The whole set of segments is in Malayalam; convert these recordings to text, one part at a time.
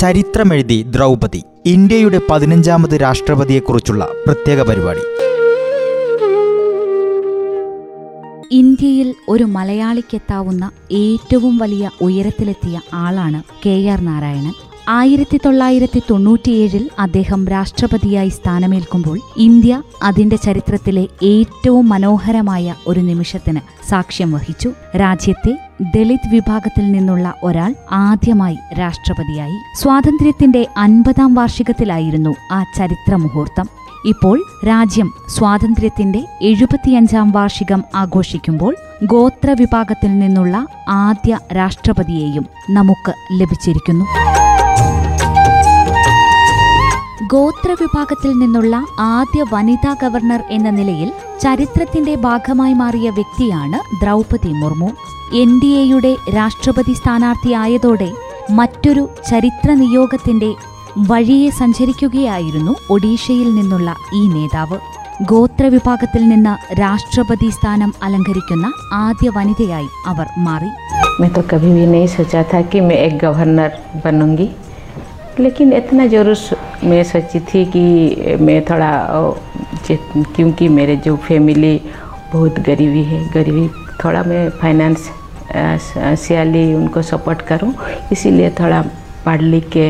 ചരിത്രമെഴുതി ദ്രൗപതി ഇന്ത്യയുടെ പതിനഞ്ചാമത് രാഷ്ട്രപതിയെക്കുറിച്ചുള്ള പ്രത്യേക പരിപാടി. ഇന്ത്യയിൽ ഒരു മലയാളിക്കെത്താവുന്ന ഏറ്റവും വലിയ ഉയരത്തിലെത്തിയ ആളാണ് കെ ആർ നാരായണൻ. ആയിരത്തി തൊള്ളായിരത്തി തൊണ്ണൂറ്റിയേഴിൽ അദ്ദേഹം രാഷ്ട്രപതിയായി സ്ഥാനമേൽക്കുമ്പോൾ ഇന്ത്യ അതിന്റെ ചരിത്രത്തിലെ ഏറ്റവും മനോഹരമായ ഒരു നിമിഷത്തിന് സാക്ഷ്യം വഹിച്ചു. രാജ്യത്തെ ദളിത് വിഭാഗത്തിൽ നിന്നുള്ള ഒരാൾ ആദ്യമായി രാഷ്ട്രപതിയായി. സ്വാതന്ത്ര്യത്തിന്റെ അൻപതാം വാർഷികത്തിലായിരുന്നു ആ ചരിത്ര മുഹൂർത്തം ഇപ്പോൾ രാജ്യം സ്വാതന്ത്ര്യത്തിന്റെ എഴുപത്തിയഞ്ചാം വാർഷികം ആഘോഷിക്കുമ്പോൾ ഗോത്ര വിഭാഗത്തിൽ നിന്നുള്ള ആദ്യ രാഷ്ട്രപതിയെയും നമുക്ക് ലഭിച്ചിരിക്കുന്നു. ഗോത്ര വിഭാഗത്തിൽ നിന്നുള്ള ആദ്യ വനിതാ ഗവർണർ എന്ന നിലയിൽ ചരിത്രത്തിന്റെ ഭാഗമായി മാറിയ വ്യക്തിയാണ് ദ്രൗപതി മുർമു എൻ ഡി എയുടെ രാഷ്ട്രപതി സ്ഥാനാർത്ഥിയായതോടെ മറ്റൊരു ചരിത്ര നിയോഗത്തിന്റെ വഴിയെ സഞ്ചരിക്കുകയായിരുന്നു ഒഡീഷയിൽ നിന്നുള്ള ഈ നേതാവ് ഗോത്രവിഭാഗത്തിൽ നിന്ന് രാഷ്ട്രപതി സ്ഥാനം അലങ്കരിക്കുന്ന ആദ്യ വനിതയായി അവർ മാറി मैं तो कभी भी नहीं सोचा था कि मैं एक गवर्नर बनूंगी लेकिन इतना ज़रूर सो- मैं सोची थी कि मैं थोड़ा क्योंकि मेरे जो फैमिली बहुत गरीबी है, गरीबी, थोड़ा मैं फाइनेंस सियाली उनको सपोर्ट करूँ, इसीलिए थोड़ा पढ़ लिख के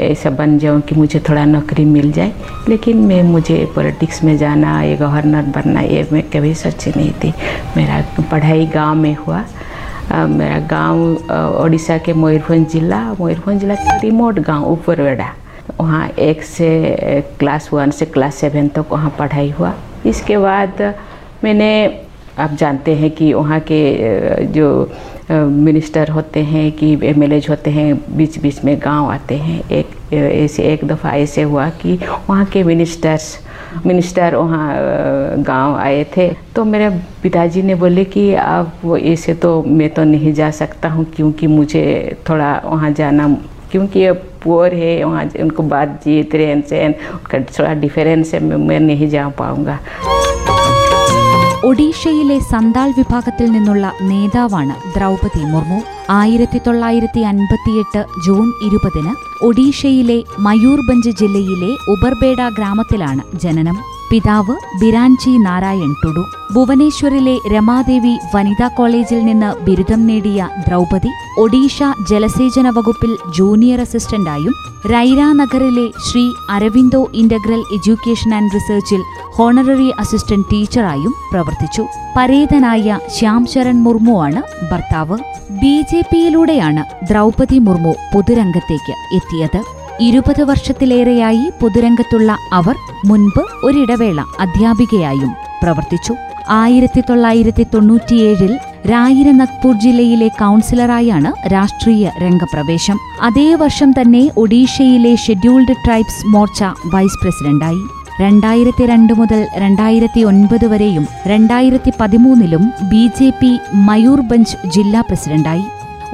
ऐसा बन जाऊँ कि मुझे थोड़ा नौकरी मिल जाए, लेकिन मैं, मुझे पॉलिटिक्स में जाना, ये गवर्नर बनना, ये मैं कभी सोची नहीं थी। मेरा पढ़ाई गाँव में हुआ। मेरा गाँव ओडिशा के मयूरभंज जिला मयूरभंज जिला के रिमोट गाँव ऊपरवेड़ा वहाँ एक से क्लास वन से क्लास सेवन तक तो वहाँ पढ़ाई हुआ। इसके बाद मैंने, आप जानते हैं कि वहाँ के जो मिनिस्टर होते हैं, कि एम होते हैं, बीच बीच में गाँव आते हैं। एक ऐसे एक दफ़ा ऐसे हुआ कि वहाँ के मिनिस्टर्स मिनिस्टर वहाँ गाँव आए थे। तो मेरे पिताजी ने बोले कि आप ऐसे तो मैं तो नहीं जा सकता हूँ, क्योंकि मुझे थोड़ा वहाँ जाना, क्योंकि पुअर है वहाँ उनको बातचीत रहन सहन उनका थोड़ा डिफरेंस है मैं मैं नहीं जा पाऊँगा ഒഡീഷയിലെ സന്താൾ വിഭാഗത്തിൽ നിന്നുള്ള നേതാവാണ് ദ്രൗപതി മുർമു ആയിരത്തി തൊള്ളായിരത്തി അൻപത്തിയെട്ട് ജൂൺ ഇരുപതിന് ഒഡീഷയിലെ മയൂർഭഞ്ച് ജില്ലയിലെ ഉബർബേഡ ഗ്രാമത്തിലാണ് ജനനം പിതാവ് ബിരാൻജി നാരായൺ ടുഡു ഭുവനേശ്വറിലെ രമാദേവി വനിതാ കോളേജിൽ നിന്ന് ബിരുദം നേടിയ ദ്രൗപതി ഒഡീഷ ജലസേചന വകുപ്പിൽ ജൂനിയർ അസിസ്റ്റന്റായും റൈരാനഗറിലെ Shri Aurobindo integral education and റിസർച്ചിൽ honorary assistant ടീച്ചറായും പ്രവർത്തിച്ചു. പരേതനായ ശ്യാം ശരൺ ആണ് ഭർത്താവ്. ബി ജെ പിയിലൂടെയാണ് ദ്രൗപതി മുർമു പൊതുരംഗത്തേക്ക് എത്തിയത്. ഇരുപത് വർഷത്തിലേറെയായി പൊതുരംഗത്തുള്ള അവർ മുൻപ് ഒരിടവേള അധ്യാപികയായും പ്രവർത്തിച്ചു. ആയിരത്തി തൊള്ളായിരത്തി തൊണ്ണൂറ്റിയേഴിൽ രായിര നഗ്പൂർ ജില്ലയിലെ കൗൺസിലറായാണ് രാഷ്ട്രീയ രംഗപ്രവേശം. അതേ വർഷം തന്നെ ഒഡീഷയിലെ ഷെഡ്യൂൾഡ് ട്രൈബ്സ് മോർച്ച വൈസ് പ്രസിഡന്റായി. രണ്ടായിരത്തി രണ്ട് മുതൽ രണ്ടായിരത്തി ഒൻപത് വരെയും രണ്ടായിരത്തി പതിമൂന്നിലും ബി ജെ പി മയൂർഭഞ്ച് ജില്ലാ പ്രസിഡന്റായി.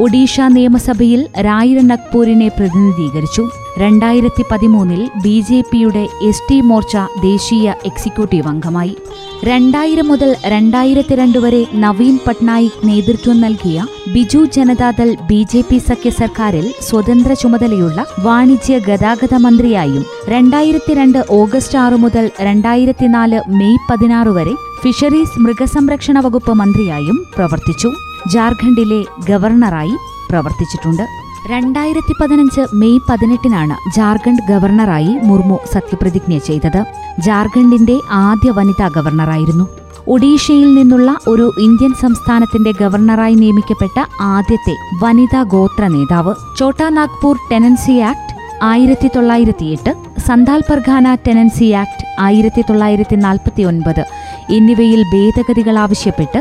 ഒഡീഷ നിയമസഭയിൽ രായിര നഗ്പൂരിനെ പ്രതിനിധീകരിച്ചു. രണ്ടായിരത്തി പതിമൂന്നിൽ ബി ജെ പിയുടെ എസ് ടി മോർച്ച ദേശീയ എക്സിക്യൂട്ടീവ് അംഗമായി. രണ്ടായിരം മുതൽ രണ്ടായിരത്തി രണ്ട് വരെ നവീൻ പട്നായിക് നേതൃത്വം നൽകിയ Biju Janata Dal B J P സഖ്യ സർക്കാരിൽ സ്വതന്ത്ര ചുമതലയുള്ള വാണിജ്യ ഗതാഗത മന്ത്രിയായും രണ്ടായിരത്തി രണ്ട് ഓഗസ്റ്റ് ആറ് മുതൽ രണ്ടായിരത്തിനാല് മെയ് പതിനാറ് വരെ ഫിഷറീസ് മൃഗസംരക്ഷണ വകുപ്പ് മന്ത്രിയായും പ്രവർത്തിച്ചു. ജാർഖണ്ഡിലെ ഗവർണറായി പ്രവർത്തിച്ചിട്ടുണ്ട്. രണ്ടായിരത്തി പതിനഞ്ച് മെയ് പതിനെട്ടിനാണ് ജാർഖണ്ഡ് ഗവർണറായി മുർമു സത്യപ്രതിജ്ഞ ചെയ്തത്. ജാർഖണ്ഡിന്റെ ആദ്യ വനിതാ ഗവർണറായിരുന്നു. ഒഡീഷയിൽ നിന്നുള്ള ഒരു ഇന്ത്യൻ സംസ്ഥാനത്തിന്റെ ഗവർണറായി നിയമിക്കപ്പെട്ട ആദ്യത്തെ വനിതാ ഗോത്ര നേതാവ് ഛോട്ടാ നാഗ്പൂർ ടെനൻസി ആക്ട് ആയിരത്തി തൊള്ളായിരത്തിയെട്ട് സന്താൽ പർഖാന ടെനൻസി ആക്ട് ആയിരത്തി തൊള്ളായിരത്തി നാൽപ്പത്തി ഒൻപത് എന്നിവയിൽ ഭേദഗതികൾ ആവശ്യപ്പെട്ട്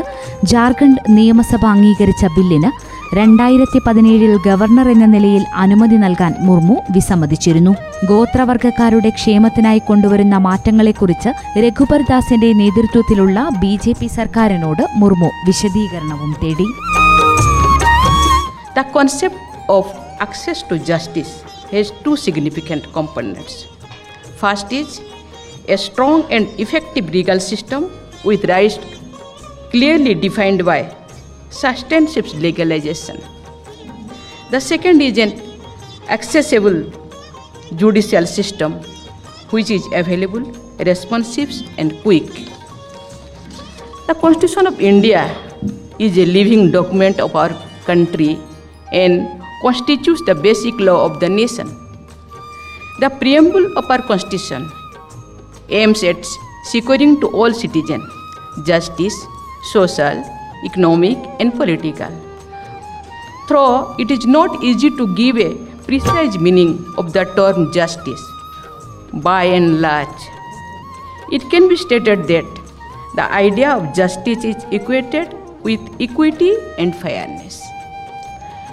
ജാർഖണ്ഡ് നിയമസഭ അംഗീകരിച്ച ബില്ലിന് രണ്ടായിരത്തി പതിനേഴിൽ ഗവർണർ എന്ന നിലയിൽ അനുമതി നൽകാൻ മുർമു വിസമ്മതിച്ചിരുന്നു ഗോത്രവർഗക്കാരുടെ ക്ഷേമത്തിനായി കൊണ്ടുവരുന്ന മാറ്റങ്ങളെക്കുറിച്ച് രഘുബർ ദാസിന്റെ നേതൃത്വത്തിലുള്ള ബി ജെ പി സർക്കാരിനോട് മുർമു വിശദീകരണവും തേടി the concept of access to justice has two significant components. First is a strong and effective legal system with rights clearly defined by sustenance legalization. The second is an accessible judicial system which is available, responsive, and quick. The Constitution of India is a living document of our country and constitutes the basic law of the nation. The preamble of our Constitution aims at securing to all citizens justice, social, economic, and political. Though it is not easy to give a precise meaning of the term justice, by and large, it can be stated that the idea of justice is equated with equity and fairness.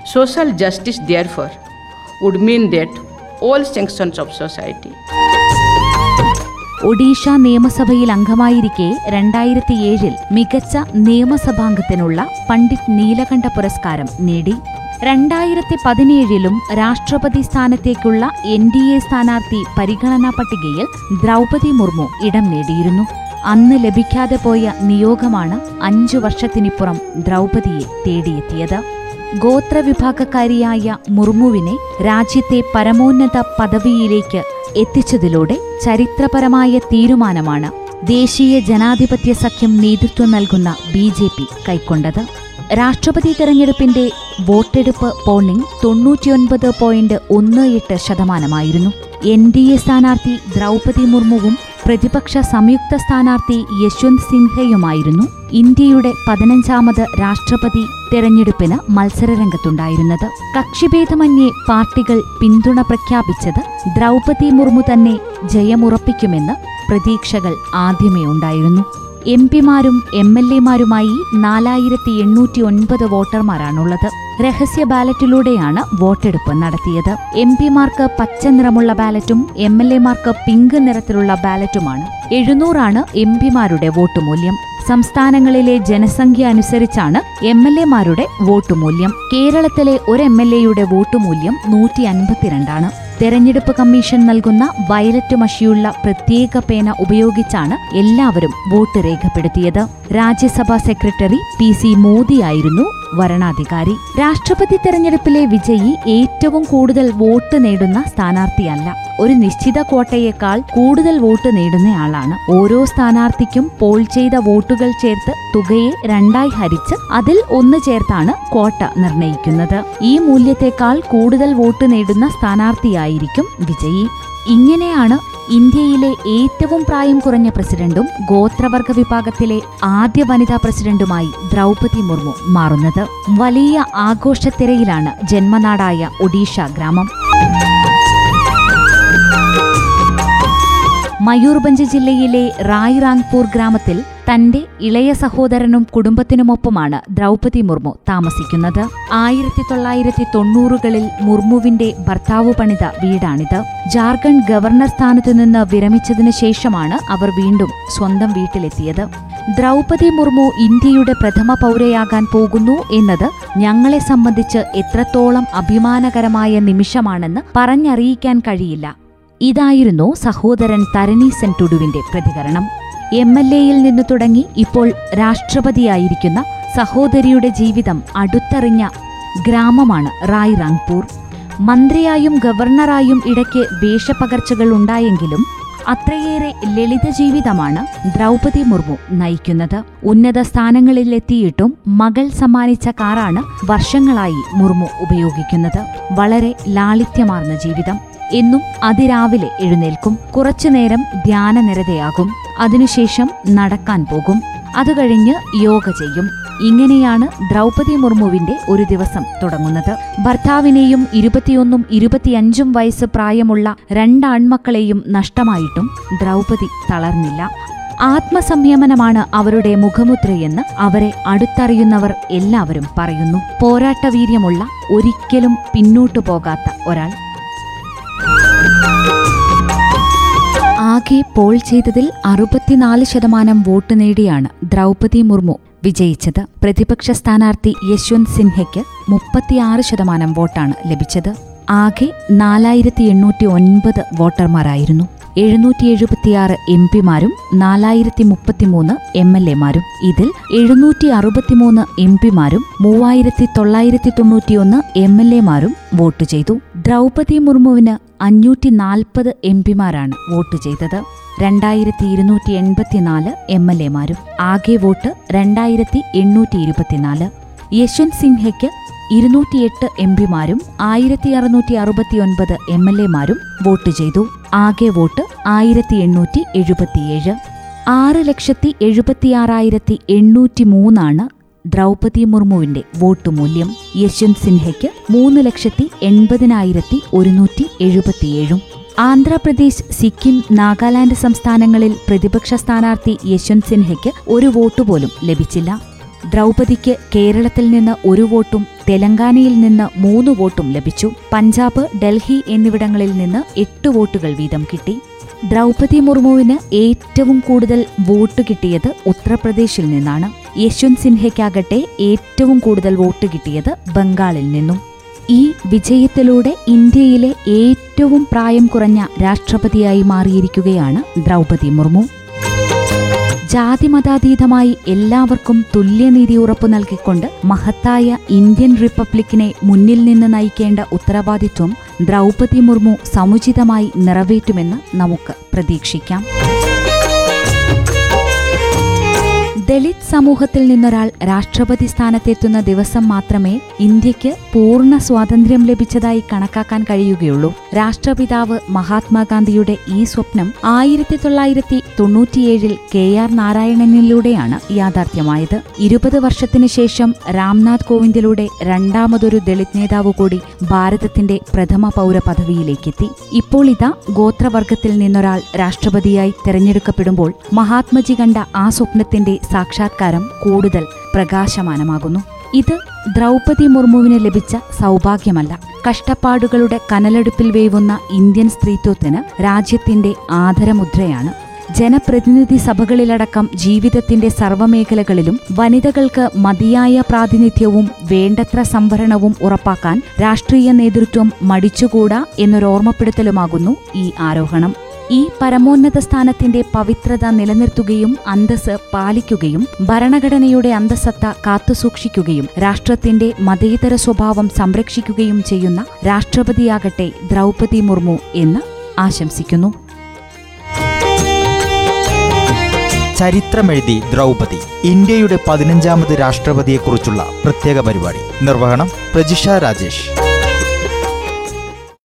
Social justice, therefore, would mean that all sections of society Odisha നിയമസഭയിൽ അംഗമായിരിക്കെ രണ്ടായിരത്തി ഏഴിൽ മികച്ച നിയമസഭാംഗത്തിനുള്ള പണ്ഡിറ്റ് നീലകണ്ഠ പുരസ്കാരം നേടി. രണ്ടായിരത്തി പതിനേഴിലും രാഷ്ട്രപതി സ്ഥാനത്തേക്കുള്ള എൻ ഡി എ സ്ഥാനാർത്ഥി പരിഗണനാ പട്ടികയിൽ ദ്രൗപതി മുർമു ഇടം നേടിയിരുന്നു. അന്ന് ലഭിക്കാതെ പോയ നിയോഗമാണ് അഞ്ചു വർഷത്തിനിപ്പുറം ദ്രൗപതിയെ തേടിയെത്തിയത്. ഗോത്രവിഭാഗക്കാരിയായ മുർമുവിനെ രാജ്യത്തെ പരമോന്നത പദവിയിലേക്ക് എത്തിച്ചതിലൂടെ ചരിത്രപരമായ തീരുമാനമാണ് ദേശീയ ജനാധിപത്യ സഖ്യം നേതൃത്വം നൽകുന്ന ബി ജെ പി കൈക്കൊണ്ടത്. രാഷ്ട്രപതി തെരഞ്ഞെടുപ്പിന്റെ വോട്ടെടുപ്പ് പോളിംഗ് തൊണ്ണൂറ്റിയൊൻപത് പോയിന്റ് ഒന്ന് എട്ട് ശതമാനമായിരുന്നു. എൻ ഡി എ സ്ഥാനാർത്ഥി ദ്രൗപതി മുർമുവും പ്രതിപക്ഷ സംയുക്ത സ്ഥാനാർത്ഥി യശ്വന്ത് സിൻഹയുമായിരുന്നു ഇന്ത്യയുടെ പതിനഞ്ചാമത് രാഷ്ട്രപതി തെരഞ്ഞെടുപ്പിന് മത്സരരംഗത്തുണ്ടായിരുന്നത്. കക്ഷിഭേദമന്യേ പാർട്ടികൾ പിന്തുണ പ്രഖ്യാപിച്ചത് ദ്രൗപതി മുർമു തന്നെ ജയമുറപ്പിക്കുമെന്ന് പ്രതീക്ഷകൾ ആദ്യമേ ഉണ്ടായിരുന്നു. എം പിമാരും എം എൽ എമാരുമായി നാലായിരത്തി എണ്ണൂറ്റി ഒൻപത് വോട്ടർമാരാണുള്ളത്. രഹസ്യ ബാലറ്റിലൂടെയാണ് വോട്ടെടുപ്പ് നടത്തിയത്. എം പിമാർക്ക് പച്ച നിറമുള്ള ബാലറ്റും എം എൽ എമാർക്ക് പിങ്ക് നിറത്തിലുള്ള ബാലറ്റുമാണ്. എഴുന്നൂറാണ് എം പിമാരുടെ വോട്ട് മൂല്യം സംസ്ഥാനങ്ങളിലെ ജനസംഖ്യ അനുസരിച്ചാണ് എം എൽ എമാരുടെ വോട്ട് മൂല്യം കേരളത്തിലെ ഒരു എം എൽ എയുടെ വോട്ട് മൂല്യം നൂറ്റി അൻപത്തിരണ്ടാണ് തെരഞ്ഞെടുപ്പ് കമ്മീഷൻ നൽകുന്ന വയലറ്റ് മഷിയുള്ള പ്രത്യേക പേന ഉപയോഗിച്ചാണ് എല്ലാവരും വോട്ട് രേഖപ്പെടുത്തിയത്. രാജ്യസഭാ സെക്രട്ടറി പി സി മോദിയായിരുന്നു വരണാധികാരി. രാഷ്ട്രപതി തെരഞ്ഞെടുപ്പിലെ വിജയി ഏറ്റവും കൂടുതൽ വോട്ട് നേടുന്ന സ്ഥാനാർത്ഥിയല്ല. ഒരു നിശ്ചിത കോട്ടയേക്കാൾ കൂടുതൽ വോട്ട് നേടുന്നയാളാണ് ഓരോ സ്ഥാനാർത്ഥിക്കും പോൾ ചെയ്ത വോട്ടുകൾ ചേർത്ത് തുകയെ രണ്ടായി ഹരിച്ച് അതിൽ ഒന്ന് ചേർത്താണ് കോട്ട നിർണയിക്കുന്നത്. ഈ മൂല്യത്തെക്കാൾ കൂടുതൽ വോട്ട് നേടുന്ന സ്ഥാനാർത്ഥിയായിരിക്കും വിജയി. ഇങ്ങനെയാണ് ഇന്ത്യയിലെ ഏറ്റവും പ്രായം കുറഞ്ഞ പ്രസിഡന്റും ഗോത്രവർഗ വിഭാഗത്തിലെ ആദ്യ വനിതാ പ്രസിഡന്റുമായി ദ്രൗപതി മുർമു മാറുന്നത് വലിയ ആഘോഷത്തിരയിലാണ് ജന്മനാടായ ഒഡീഷ ഗ്രാമം. മയൂർഭഞ്ച് ജില്ലയിലെ റായ്റാങ്പൂർ ഗ്രാമത്തിൽ തന്റെ ഇളയ സഹോദരനും കുടുംബത്തിനുമൊപ്പമാണ് ദ്രൗപതി മുർമു താമസിക്കുന്നത്. ആയിരത്തി തൊള്ളായിരത്തി തൊണ്ണൂറുകളിൽ മുർമുവിന്റെ ഭർത്താവ് പണിത വീടാണിത്. ജാർഖണ്ഡ് ഗവർണർ സ്ഥാനത്തു നിന്ന് വിരമിച്ചതിനു ശേഷമാണ് അവർ വീണ്ടും സ്വന്തം വീട്ടിലെത്തിയത്. ദ്രൗപതി മുർമു ഇന്ത്യയുടെ പ്രഥമ പൗരയാകാൻ പോകുന്നു എന്നത് ഞങ്ങളെ സംബന്ധിച്ച് എത്രത്തോളം അഭിമാനകരമായ നിമിഷമാണെന്ന് പറഞ്ഞറിയിക്കാൻ കഴിയില്ല. ഇതായിരുന്നു സഹോദരൻ തരണി സെൻ ടുഡുവിന്റെ പ്രതികരണം. എം എൽ എയിൽ നിന്ന് തുടങ്ങി ഇപ്പോൾ രാഷ്ട്രപതിയായിരിക്കുന്ന സഹോദരിയുടെ ജീവിതം അടുത്തറിഞ്ഞ ഗ്രാമമാണ് റായ് മന്ത്രിയായും ഗവർണറായും ഇടയ്ക്ക് വേഷപ്പകർച്ചകൾ ഉണ്ടായെങ്കിലും അത്രയേറെ ലളിത ജീവിതമാണ് ദ്രൗപതി മുർമു നയിക്കുന്നത്. ഉന്നത സ്ഥാനങ്ങളിലെത്തിയിട്ടും മകൾ സമ്മാനിച്ച കാറാണ് വർഷങ്ങളായി മുർമു ഉപയോഗിക്കുന്നത്. വളരെ ലാളിത്യമാർന്ന ജീവിതം. എന്നും അതിരാവിലെ എഴുന്നേൽക്കും. കുറച്ചുനേരം ധ്യാനനിരതയാകും. അതിനുശേഷം നടക്കാൻ പോകും. അതുകഴിഞ്ഞ് യോഗ ചെയ്യും. ഇങ്ങനെയാണ് ദ്രൗപതി മുർമുവിന്റെ ഒരു ദിവസം തുടങ്ങുന്നത്. ഭർത്താവിനെയും ഇരുപത്തിയൊന്നും ഇരുപത്തിയഞ്ചും വയസ്സ് പ്രായമുള്ള രണ്ടാൺമക്കളെയും നഷ്ടമായിട്ടും ദ്രൗപതി തളർന്നില്ല. ആത്മസംയമനമാണ് അവരുടെ മുഖമുദ്രയെന്ന് അവരെ അടുത്തറിയുന്നവർ എല്ലാവരും പറയുന്നു. പോരാട്ടവീര്യമുള്ള ഒരിക്കലും പിന്നോട്ടു പോകാത്ത ഒരാൾ ആകെ പോൾ ചെയ്തതിൽ അറുപത്തിനാല് ശതമാനം വോട്ട് നേടിയാണ് ദ്രൗപതി മുർമു. വിജയിച്ചത് പ്രതിപക്ഷ സ്ഥാനാർത്ഥി യശ്വന്ത് സിൻഹയ്ക്ക് മുപ്പത്തിയാറ് ശതമാനം വോട്ടാണ് ലഭിച്ചത്. ആകെ നാലായിരത്തി എണ്ണൂറ്റി ഒൻപത് വോട്ടർമാരായിരുന്നു. എഴുന്നൂറ്റി എഴുപത്തിയാറ് എം പിമാരും നാലായിരത്തി മുപ്പത്തിമൂന്ന് എം എൽ എമാരും. ഇതിൽ എഴുന്നൂറ്റി അറുപത്തിമൂന്ന് എം പിമാരും മൂവായിരത്തി തൊള്ളായിരത്തി തൊണ്ണൂറ്റിയൊന്ന് എം എൽ എമാരും വോട്ട് ചെയ്തു. ദ്രൗപതി മുർമുവിന് അഞ്ഞൂറ്റി നാൽപ്പത് എം പിമാരാണ് വോട്ട് ചെയ്തത്. രണ്ടായിരത്തി ഇരുന്നൂറ്റി എൺപത്തിനാല് എം എൽ എമാരും. ആകെ വോട്ട് രണ്ടായിരത്തി എണ്ണൂറ്റി ഇരുപത്തിനാല് യശ്വന്ത് സിൻഹയ്ക്ക് ഇരുന്നൂറ്റിയെട്ട് എം പിമാരും ആയിരത്തി അറുന്നൂറ്റി അറുപത്തിയൊൻപത് എം എൽ എമാരും വോട്ട് ചെയ്തു. ആകെ വോട്ട് ആയിരത്തി എണ്ണൂറ്റി എഴുപത്തിയേഴ് ആറ് ലക്ഷത്തി എഴുപത്തിയാറായിരത്തി എണ്ണൂറ്റി മൂന്നാണ് ദ്രൗപതി മുർമുവിന്റെ വോട്ട് മൂല്യം യശ്വന്ത് സിൻഹയ്ക്ക് മൂന്ന് ലക്ഷത്തി എൺപതിനായിരത്തി ഒരുന്നൂറ്റി എഴുപത്തിയേഴും. ആന്ധ്രാപ്രദേശ് സിക്കിം നാഗാലാൻഡ് സംസ്ഥാനങ്ങളിൽ പ്രതിപക്ഷ സ്ഥാനാർത്ഥി യശ്വന്ത് സിൻഹയ്ക്ക് ഒരു വോട്ട് പോലും ലഭിച്ചില്ല. ദ്രൗപതിക്ക് കേരളത്തിൽ നിന്ന് ഒരു വോട്ടും തെലങ്കാനയിൽ നിന്ന് മൂന്ന് വോട്ടും ലഭിച്ചു. പഞ്ചാബ് ഡൽഹി എന്നിവിടങ്ങളിൽ നിന്ന് എട്ട് വോട്ടുകൾ വീതം കിട്ടി. ദ്രൗപതി മുർമുവിന് ഏറ്റവും കൂടുതൽ വോട്ട് കിട്ടിയത് ഉത്തർപ്രദേശിൽ നിന്നാണ്. യശ്വന്ത് സിൻഹയ്ക്കാകട്ടെ ഏറ്റവും കൂടുതൽ വോട്ട് കിട്ടിയത് ബംഗാളിൽ നിന്നും. ഈ വിജയത്തിലൂടെ ഇന്ത്യയിലെ ഏറ്റവും പ്രായം കുറഞ്ഞ രാഷ്ട്രപതിയായി മാറിയിരിക്കുകയാണ് ദ്രൗപതി മുർമു. ജാതിമതാതീതമായി എല്ലാവർക്കും തുല്യനീതി ഉറപ്പു നൽകിക്കൊണ്ട് മഹത്തായ ഇന്ത്യൻ റിപ്പബ്ലിക്കിനെ മുന്നിൽ നിന്ന് നയിക്കേണ്ട ഉത്തരവാദിത്വം ദ്രൗപതി മുർമു സമുചിതമായി നിറവേറ്റുമെന്ന് നമുക്ക് പ്രതീക്ഷിക്കാം. ദളിത് സമൂഹത്തിൽ നിന്നൊരാൾ രാഷ്ട്രപതി സ്ഥാനത്തെത്തുന്ന ദിവസം മാത്രമേ ഇന്ത്യയ്ക്ക് പൂർണ സ്വാതന്ത്ര്യം ലഭിച്ചതായി കണക്കാക്കാൻ കഴിയുകയുള്ളൂ. രാഷ്ട്രപിതാവ് മഹാത്മാഗാന്ധിയുടെ ഈ സ്വപ്നം ആയിരത്തി തൊള്ളായിരത്തി തൊണ്ണൂറ്റിയേഴിൽ കെ ആർ നാരായണനിലൂടെയാണ് യാഥാർത്ഥ്യമായത്. ഇരുപത് വർഷത്തിനു ശേഷം രാംനാഥ് കോവിന്ദിലൂടെ രണ്ടാമതൊരു ദളിത് നേതാവ് കൂടി ഭാരതത്തിന്റെ പ്രഥമ പൗര പദവിയിലേക്കെത്തി. ഇപ്പോൾ ഇതാ ഗോത്രവർഗത്തിൽ നിന്നൊരാൾ രാഷ്ട്രപതിയായി തെരഞ്ഞെടുക്കപ്പെടുമ്പോൾ മഹാത്മജി കണ്ട ആ സ്വപ്നത്തിന്റെ സാക്ഷാത്കാരം കൂടുതൽ പ്രകാശമാനമാകുന്നു. ഇത് ദ്രൗപതി മുർമുവിന് ലഭിച്ച സൗഭാഗ്യമല്ല. കഷ്ടപ്പാടുകളുടെ കനലെടുപ്പിൽ വേവുന്ന ഇന്ത്യൻ സ്ത്രീത്വത്തിന് രാജ്യത്തിന്റെ ആദരമുദ്രയാണ്. ജനപ്രതിനിധി സഭകളിലടക്കം ജീവിതത്തിന്റെ സർവമേഖലകളിലും വനിതകൾക്ക് മതിയായ പ്രാതിനിധ്യവും വേണ്ടത്ര സംവരണവും ഉറപ്പാക്കാൻ രാഷ്ട്രീയ നേതൃത്വം മടിച്ചുകൂടാ എന്നൊരോർമ്മപ്പെടുത്തലുമാകുന്നു ഈ ആരോഹണം. ഈ പരമോന്നത സ്ഥാനത്തിന്റെ പവിത്രത നിലനിർത്തുകയും അന്തസ് പാലിക്കുകയും ഭരണഘടനയുടെ അന്തസത്ത കാത്തുസൂക്ഷിക്കുകയും രാഷ്ട്രത്തിന്റെ മതേതര സ്വഭാവം സംരക്ഷിക്കുകയും ചെയ്യുന്ന രാഷ്ട്രപതിയാകട്ടെ ദ്രൗപതി മുർമു എന്ന് ആശംസിക്കുന്നു. ചരിത്രമെഴുതി ദ്രൗപതി ഇന്ത്യയുടെ പതിനഞ്ചാമത് രാഷ്ട്രപതിയെക്കുറിച്ചുള്ള പ്രത്യേക പരിപാടി. നിർവഹണം പ്രജിഷ രാജേഷ്.